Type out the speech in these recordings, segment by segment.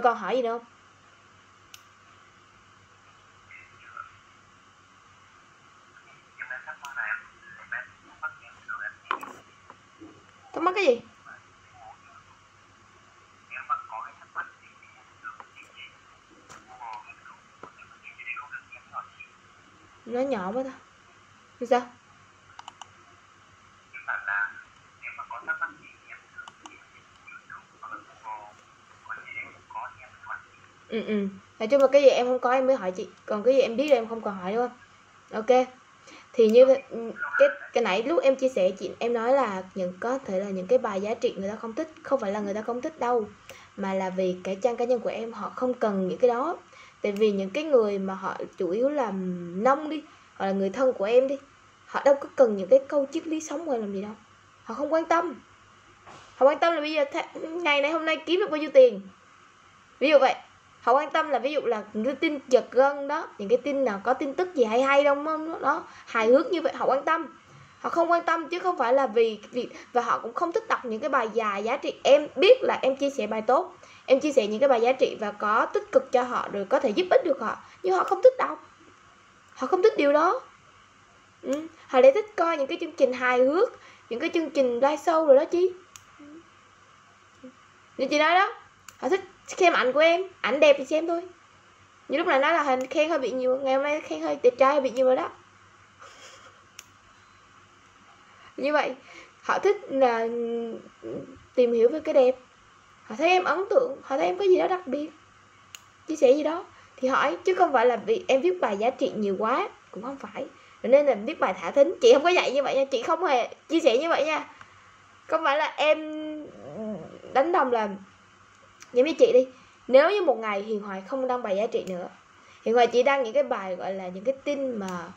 còn hỏi gì nữa không? Thắc mắc cái gì? Nó nhỏ quá ta. Thì sao? Ừ ừ. Nói chung là cái gì em không có em mới hỏi chị. Còn cái gì em biết rồi em không còn hỏi, đúng không? Ok. Thì như ừ, cái cái nãy lúc em chia sẻ, chị, em nói là những, có thể là những cái bài giá trị người ta không thích, không phải là người ta không thích đâu, mà là vì cái trang cá nhân của em, họ không cần những cái đó. Tại vì những cái người mà họ chủ yếu là nông đi, hoặc là người thân của em đi, họ đâu có cần những cái câu triết lý sống hay làm gì đâu. Họ không quan tâm. Họ quan tâm là bây giờ ngày này hôm nay kiếm được bao nhiêu tiền? Ví dụ vậy họ quan tâm là ví dụ là những cái tin giật gân đó, những cái tin nào có tin tức gì hay hay đâu không đó, hài hước như vậy, họ quan tâm. Họ không quan tâm chứ không phải là vì việc và họ cũng không thích đọc những cái bài dài giá trị. Em biết là em chia sẻ bài tốt, em chia sẻ những cái bài giá trị và có tích cực cho họ rồi có thể giúp ích được họ, nhưng họ không thích đọc. Họ không thích điều đó. Ừ. họ lại thích coi những cái chương trình hài hước, những cái chương trình live show rồi đó chứ. Như chị nói đó, họ thích xem ảnh của em, ảnh đẹp thì xem thôi. Như lúc này nói là hình khen hơi bị nhiều, ngày hôm nay khen hơi đẹp trai, hơi bị nhiều rồi đó. Như vậy, họ thích là tìm hiểu về cái đẹp. Họ thấy em ấn tượng, họ thấy em có gì đó đặc biệt, chia sẻ gì đó, thì hỏi, chứ không phải là vì em viết bài giá trị nhiều quá, cũng không phải. Nên là viết bài thả thính. Chị không có dạy như vậy nha, chị không hề chia sẻ như vậy nha. Không phải là em đánh đồng là giống như chị đi nếu như một ngày hiền hoài không đăng bài giá trị nữa hiền hoài chỉ đăng những cái bài gọi là những cái tin mà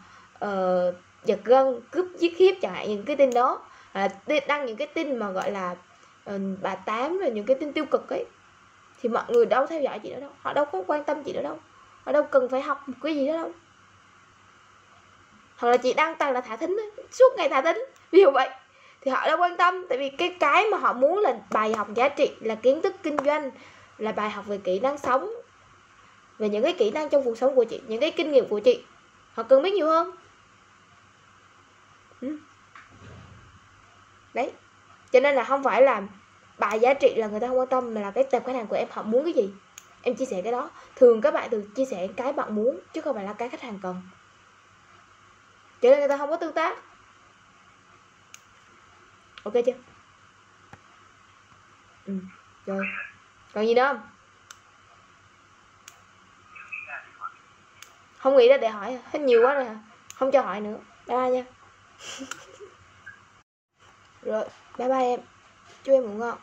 uh, giật gân cướp giết hiếp chẳng hạn những cái tin đó. À, đăng những cái tin mà gọi là uh, bà tám rồi những cái tin tiêu cực ấy thì mọi người đâu theo dõi chị nữa đâu. Họ đâu có quan tâm chị nữa đâu. Họ đâu cần phải học một cái gì đó đâu. Hoặc là chị đăng toàn là thả thính suốt ngày thả thính. Ví dụ vậy thì họ đã quan tâm, tại vì cái cái mà họ muốn là bài học giá trị, là kiến thức kinh doanh, là bài học về kỹ năng sống, về những cái kỹ năng trong cuộc sống của chị, những cái kinh nghiệm của chị. Họ cần biết nhiều hơn. Ừ. Đấy. Cho nên là không phải là bài giá trị là người ta không quan tâm, mà là cái tập khách hàng của em, họ muốn cái gì? Em chia sẻ cái đó. Thường các bạn thường chia sẻ cái bạn muốn, chứ không phải là cái khách hàng cần. Cho nên người ta không có tương tác ok chưa? Ừ rồi. Còn gì nữa không? Không nghĩ ra để hỏi, hết nhiều quá rồi hả? Không cho hỏi nữa. Bye bye nha. Rồi, bye bye em. Chúc em ngủ ngon.